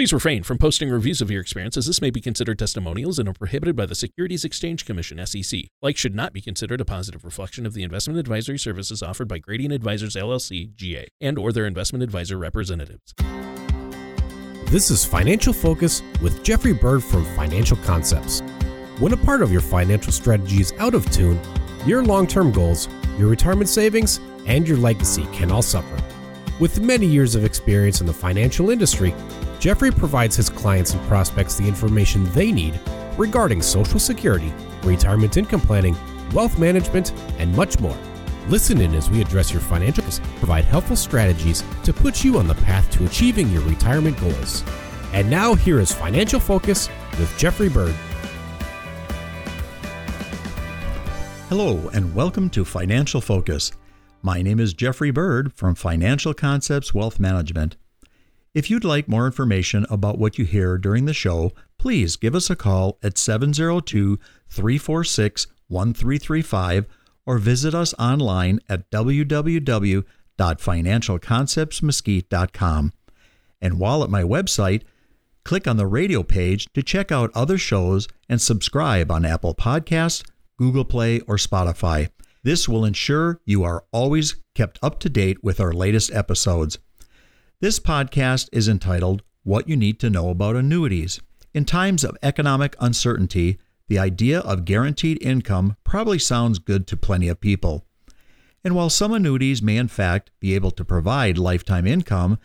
Please refrain from posting reviews of your experience as this may be considered testimonials and are prohibited by the Securities Exchange Commission SEC. Like should not be considered a positive reflection of the investment advisory services offered by Gradient Advisors LLC GA and or their investment advisor representatives. This is Financial Focus with Jeffrey Bird from Financial Concepts. When a part of your financial strategy is out of tune, your long term goals, your retirement savings, and your legacy can all suffer. With many years of experience in the financial industry, Jeffrey provides his clients and prospects the information they need regarding Social Security, retirement income planning, wealth management, and much more. Listen in as we address your financial provide helpful strategies to put you on the path to achieving your retirement goals. And now here is Financial Focus with Jeffrey Bird. Hello and welcome to Financial Focus. My name is Jeffrey Bird from Financial Concepts Wealth Management. If you'd like more information about what you hear during the show, please give us a call at 702 346 1335 or visit us online at www.financialconceptsmesquite.com. And while at my website, click on the radio page to check out other shows and subscribe on Apple Podcasts, Google Play, or Spotify. This will ensure you are always kept up to date with our latest episodes. This podcast is entitled What You Need to Know About Annuities. In times of economic uncertainty, the idea of guaranteed income probably sounds good to plenty of people. And while some annuities may in fact be able to provide lifetime income,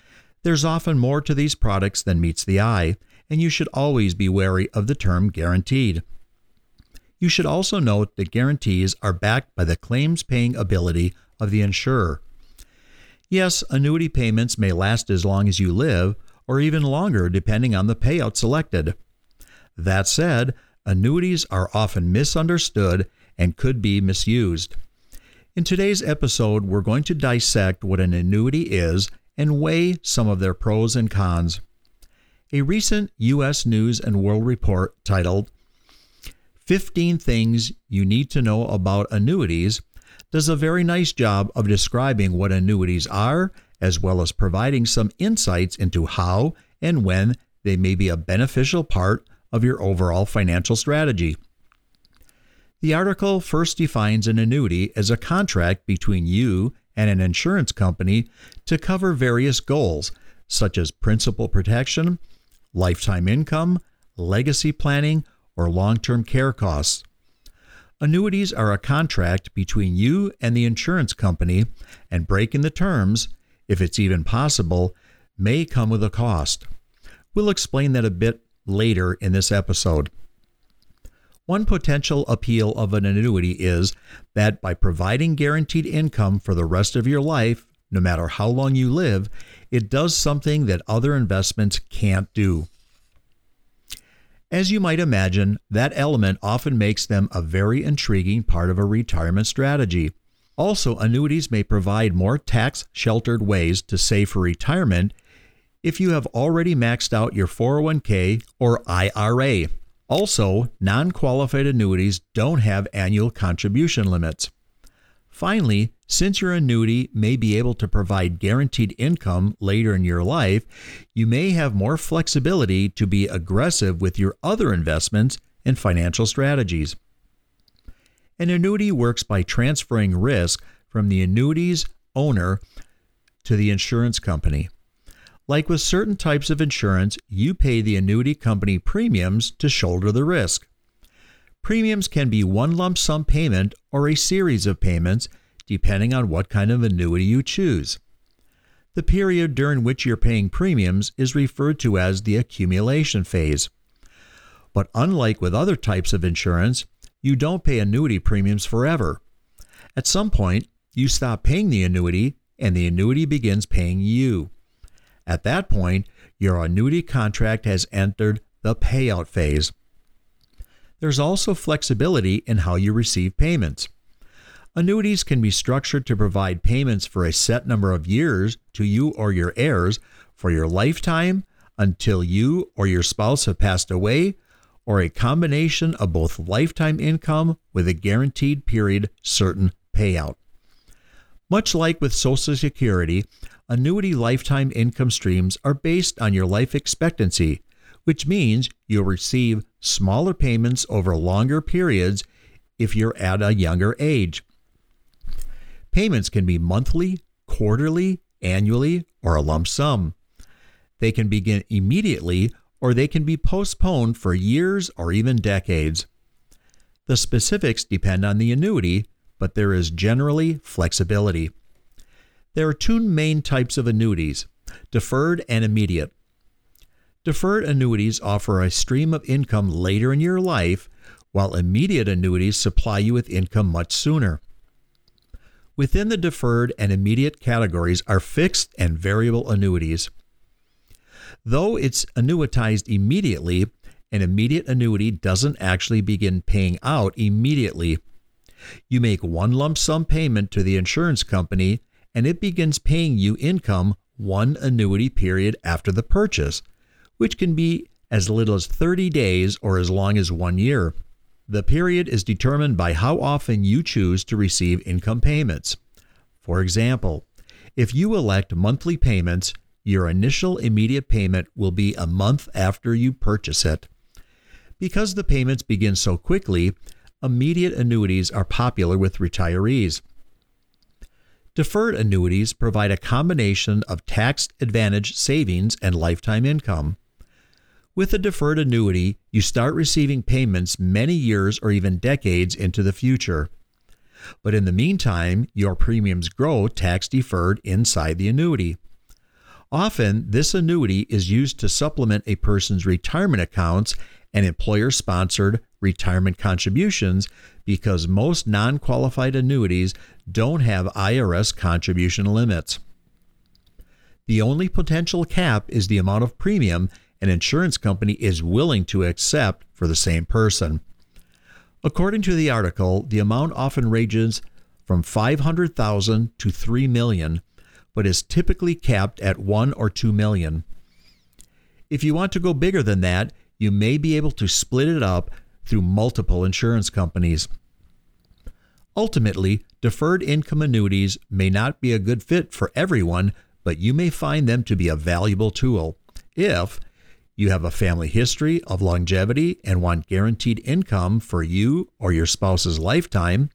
there's often more to these products than meets the eye, and you should always be wary of the term guaranteed. You should also note that guarantees are backed by the claims paying ability of the insurer. Yes, annuity payments may last as long as you live, or even longer depending on the payout selected. That said, annuities are often misunderstood and could be misused. In today's episode, we're going to dissect what an annuity is and weigh some of their pros and cons. A recent U.S. News and World Report titled 15 Things You Need to Know About Annuities does a very nice job of describing what annuities are, as well as providing some insights into how and when they may be a beneficial part of your overall financial strategy. The article first defines an annuity as a contract between you and an insurance company to cover various goals, such as principal protection, lifetime income, legacy planning, or long term care costs. Annuities are a contract between you and the insurance company, and breaking the terms, if it's even possible, may come with a cost. We'll explain that a bit later in this episode. One potential appeal of an annuity is that by providing guaranteed income for the rest of your life, no matter how long you live, it does something that other investments can't do. As you might imagine, that element often makes them a very intriguing part of a retirement strategy. Also, annuities may provide more tax sheltered ways to save for retirement if you have already maxed out your 401k or IRA. Also, non qualified annuities don't have annual contribution limits. Finally, since your annuity may be able to provide guaranteed income later in your life, you may have more flexibility to be aggressive with your other investments and financial strategies. An annuity works by transferring risk from the annuity's owner to the insurance company. Like with certain types of insurance, you pay the annuity company premiums to shoulder the risk. Premiums can be one lump sum payment or a series of payments, depending on what kind of annuity you choose. The period during which you're paying premiums is referred to as the accumulation phase. But unlike with other types of insurance, you don't pay annuity premiums forever. At some point, you stop paying the annuity and the annuity begins paying you. At that point, your annuity contract has entered the payout phase. There's also flexibility in how you receive payments. Annuities can be structured to provide payments for a set number of years to you or your heirs for your lifetime until you or your spouse have passed away, or a combination of both lifetime income with a guaranteed period certain payout. Much like with Social Security, annuity lifetime income streams are based on your life expectancy, which means you'll receive smaller payments over longer periods if you're at a younger age. Payments can be monthly, quarterly, annually, or a lump sum. They can begin immediately or they can be postponed for years or even decades. The specifics depend on the annuity, but there is generally flexibility. There are two main types of annuities deferred and immediate. Deferred annuities offer a stream of income later in your life, while immediate annuities supply you with income much sooner. Within the deferred and immediate categories are fixed and variable annuities. Though it's annuitized immediately, an immediate annuity doesn't actually begin paying out immediately. You make one lump sum payment to the insurance company and it begins paying you income one annuity period after the purchase, which can be as little as 30 days or as long as one year. The period is determined by how often you choose to receive income payments. For example, if you elect monthly payments, your initial immediate payment will be a month after you purchase it. Because the payments begin so quickly, immediate annuities are popular with retirees. Deferred annuities provide a combination of tax advantage savings and lifetime income. With a deferred annuity, you start receiving payments many years or even decades into the future. But in the meantime, your premiums grow tax deferred inside the annuity. Often, this annuity is used to supplement a person's retirement accounts and employer sponsored retirement contributions because most non qualified annuities don't have IRS contribution limits. The only potential cap is the amount of premium an insurance company is willing to accept for the same person. According to the article, the amount often ranges from 500,000 to 3 million, but is typically capped at 1 or 2 million. If you want to go bigger than that, you may be able to split it up through multiple insurance companies. Ultimately, deferred income annuities may not be a good fit for everyone, but you may find them to be a valuable tool if you have a family history of longevity and want guaranteed income for you or your spouse's lifetime,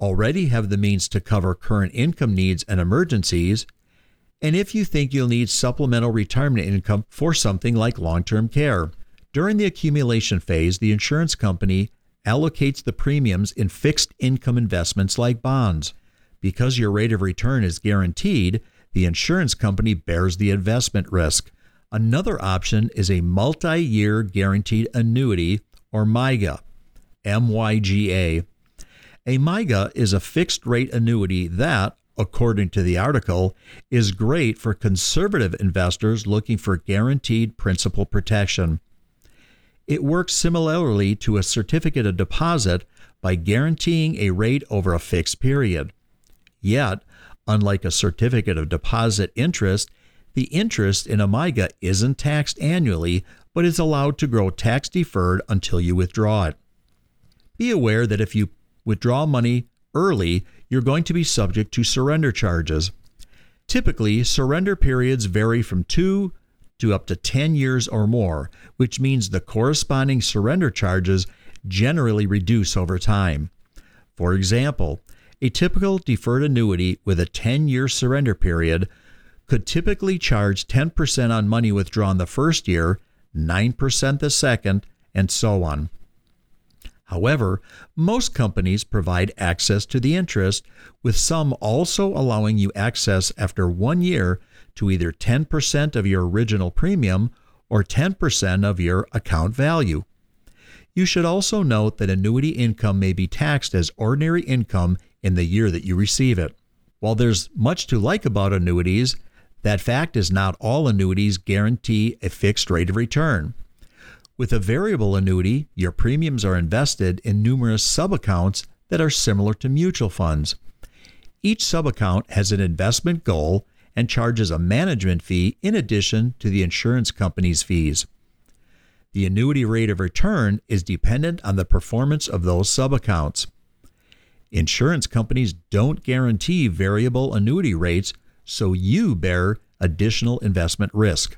already have the means to cover current income needs and emergencies, and if you think you'll need supplemental retirement income for something like long term care. During the accumulation phase, the insurance company allocates the premiums in fixed income investments like bonds. Because your rate of return is guaranteed, the insurance company bears the investment risk. Another option is a multi year guaranteed annuity or MYGA. MYGA. A MYGA is a fixed rate annuity that, according to the article, is great for conservative investors looking for guaranteed principal protection. It works similarly to a certificate of deposit by guaranteeing a rate over a fixed period. Yet, unlike a certificate of deposit interest, the interest in a MYGA isn't taxed annually but is allowed to grow tax deferred until you withdraw it. Be aware that if you withdraw money early, you're going to be subject to surrender charges. Typically, surrender periods vary from 2 to up to 10 years or more, which means the corresponding surrender charges generally reduce over time. For example, a typical deferred annuity with a 10 year surrender period could typically charge 10% on money withdrawn the first year, 9% the second, and so on. However, most companies provide access to the interest, with some also allowing you access after one year to either 10% of your original premium or 10% of your account value. You should also note that annuity income may be taxed as ordinary income in the year that you receive it. While there's much to like about annuities, that fact is not all annuities guarantee a fixed rate of return. With a variable annuity, your premiums are invested in numerous subaccounts that are similar to mutual funds. Each subaccount has an investment goal and charges a management fee in addition to the insurance company's fees. The annuity rate of return is dependent on the performance of those subaccounts. Insurance companies don't guarantee variable annuity rates, so you bear additional investment risk.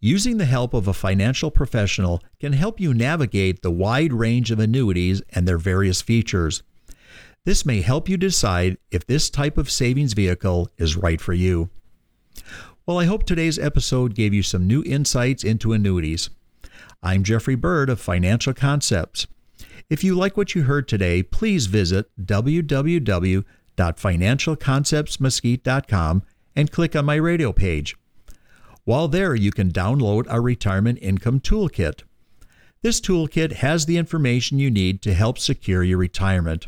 Using the help of a financial professional can help you navigate the wide range of annuities and their various features. This may help you decide if this type of savings vehicle is right for you. Well, I hope today's episode gave you some new insights into annuities. I'm Jeffrey Bird of Financial Concepts. If you like what you heard today, please visit www.financialconceptsmesquite.com and click on my radio page. While there, you can download our Retirement Income Toolkit. This toolkit has the information you need to help secure your retirement.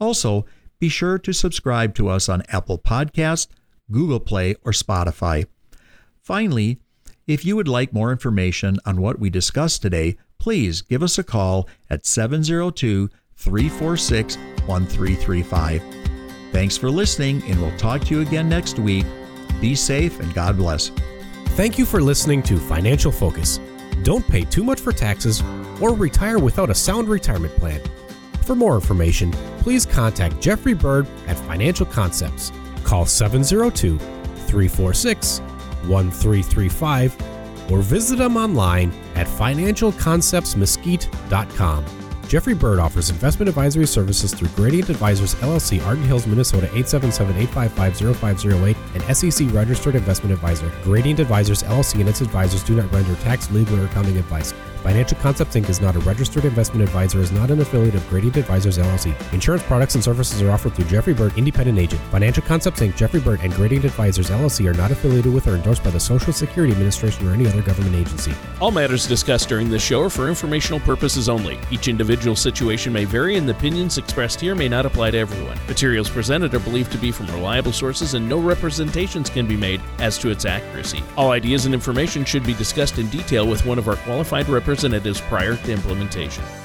Also, be sure to subscribe to us on Apple Podcast, Google Play, or Spotify. Finally, if you would like more information on what we discussed today, please give us a call at 702 346 1335. Thanks for listening, and we'll talk to you again next week. Be safe and God bless. Thank you for listening to Financial Focus. Don't pay too much for taxes or retire without a sound retirement plan. For more information, please contact Jeffrey Bird at Financial Concepts. Call 702 346 1335 or visit them online at financialconceptsmesquite.com. Jeffrey Bird offers investment advisory services through Gradient Advisors LLC, Arden Hills, Minnesota 877-855-0508, and SEC registered investment advisor. Gradient Advisors LLC and its advisors do not render tax, legal, or accounting advice. Financial Concepts Inc. is not a registered investment advisor, is not an affiliate of Gradient Advisors LLC. Insurance products and services are offered through Jeffrey Bird, independent agent. Financial Concepts Inc., Jeffrey Bird, and Gradient Advisors LLC are not affiliated with or endorsed by the Social Security Administration or any other government agency. All matters discussed during this show are for informational purposes only. Each individual situation may vary, and the opinions expressed here may not apply to everyone. Materials presented are believed to be from reliable sources, and no representations can be made as to its accuracy. All ideas and information should be discussed in detail with one of our qualified representatives prior to implementation.